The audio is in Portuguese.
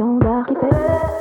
Então dá